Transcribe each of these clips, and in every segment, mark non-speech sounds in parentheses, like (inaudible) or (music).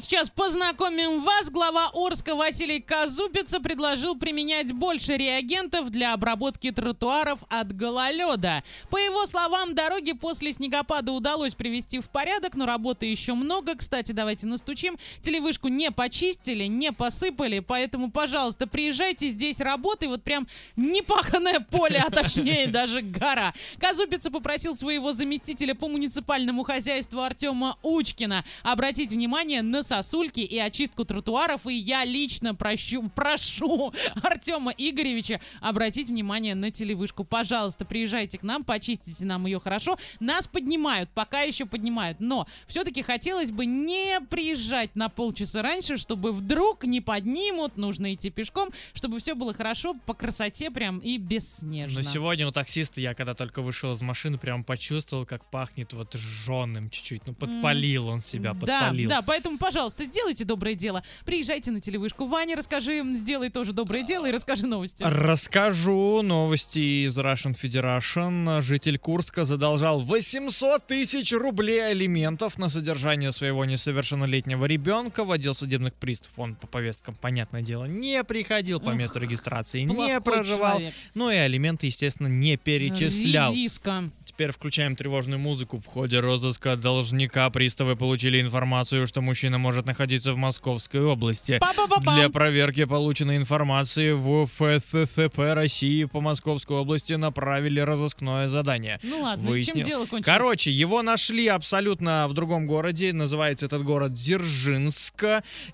Сейчас познакомим вас. Глава Орска Василий Казупица предложил применять больше реагентов для обработки тротуаров от гололеда. По его словам, дороги после снегопада удалось привести в порядок, но работы еще много. Кстати, давайте настучим. Телевышку не почистили, не посыпали, поэтому, пожалуйста, приезжайте, здесь работы. Вот прям непаханное поле, а точнее (laughs) даже гора. Казупица попросил своего заместителя по муниципальному хозяйству Артема Учкина обратить внимание на сосульки и очистку тротуаров. И я лично прощу, прошу (laughs) Артема Игоревича обратить внимание на телевышку. Пожалуйста, приезжайте к нам, почистите нам ее хорошо. Нас поднимают, пока еще поднимают. Но все-таки хотелось бы не приезжать на полчаса раньше, чтобы вдруг не поднимут, нужно идти пешком, чтобы все было хорошо, по красоте прям и бесснежно. Но сегодня у таксиста я, когда только вышел из машины, прям почувствовал, как пахнет вот жженым чуть-чуть. Ну, подпалил он себя, Да, подпалил. да, поэтому, пожалуйста, сделайте доброе дело. Приезжайте на телевышку. Ваня, расскажи, сделай тоже доброе дело и расскажи новости. Расскажу новости из Russian Federation. Житель Курска задолжал 800 тысяч рублей алиментов на содержание своего несовершеннолетнего ребенка. В отдел судебных приставов он по повесткам, понятное дело, не приходил, по месту регистрации не проживал. человек. Ну и алименты, естественно, не перечислял. Редиска. Теперь включаем тревожную музыку. В ходе розыска должника приставы получили информацию, что мужчина может находиться в Московской области. Па-па-па-пам. Для проверки полученной информации в ФССП России по Московской области направили разыскное задание. Ну ладно, чем Выяснил. дело кончилось? Короче, его нашли абсолютно в другом городе. Называется этот город Дзержинск.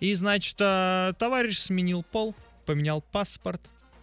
И, значит, а, товарищ сменил пол, поменял паспорт.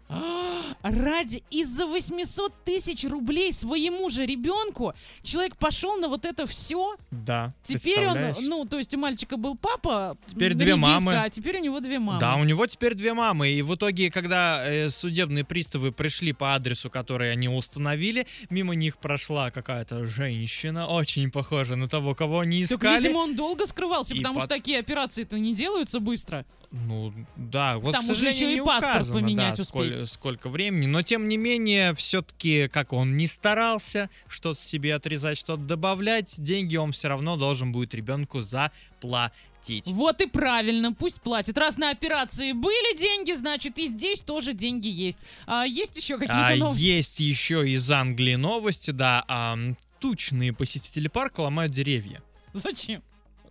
А, Ради из-за 800 тысяч рублей своему же ребенку человек пошел на вот это все. Да. Теперь он, ну, то есть у мальчика был папа, Теперь две мамы. а теперь у него две мамы. Да, у него теперь две мамы. И в итоге, когда э, судебные приставы пришли по адресу, который они установили, мимо них прошла какая-то женщина, очень похожа на того, кого они Так, искали. видимо, он долго скрывался, И потому пот- что такие операции-то не делаются быстро. Ну, да, вот, Там уже еще и паспорт указано, поменять да, успеть. сколь- сколько времени. Но, тем не менее, все-таки, как он не старался что-то себе отрезать, что-то добавлять, деньги он все равно должен будет ребенку заплатить. Вот и правильно, пусть платит. Раз на операции были деньги, значит и здесь тоже деньги есть. А есть еще какие-то А, новости? есть еще из Англии новости, да. ам, тучные посетители парка ломают деревья. Зачем?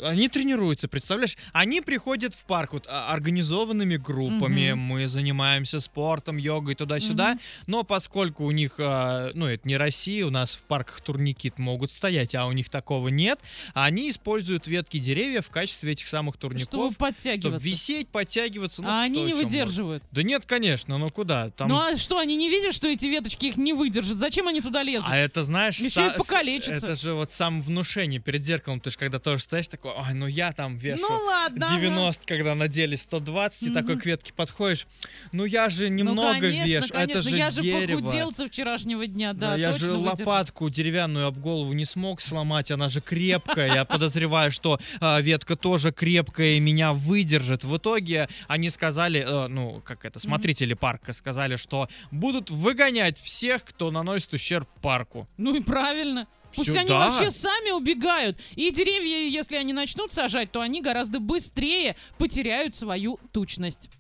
Они тренируются, представляешь? Они приходят в парк вот а, организованными группами. Мгм. Мы занимаемся спортом, йогой туда-сюда. Мгм. Но поскольку у них, а, ну это не Россия, у нас в парках турники могут стоять, а у них такого нет, они используют ветки деревьев в качестве этих самых Чтобы турников. Чтобы подтягиваться. висеть, подтягиваться. ну, а они не чё может. выдерживают. Да нет, конечно, ну куда? Там Ну а что, они не видят, что эти веточки их не выдержат? Зачем они туда лезут? А это, знаешь, Еще и покалечиться. Это же вот самовнушение перед зеркалом. Ты же когда тоже стоишь такой, ой, ну я там вешу ну ладно. ага. 90, когда надели 120, и такой к ветке подходишь. Ну я же немного ну, конечно, вешу, конечно, это же я же дерево. похудел со вчерашнего дня, да, Да, я же выдержу. лопатку деревянную об голову не смог сломать, она же крепкая. Я подозреваю, что а, ветка тоже крепкая и меня выдержит. В итоге они сказали, э, ну, как это, смотрители парка сказали, что будут выгонять всех, кто наносит ущерб парку. Ну и правильно. Пусть они Сюда. вообще сами убегают. И деревья, если они начнут сажать, то они гораздо быстрее потеряют свою тучность.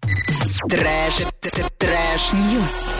Trash, trash news.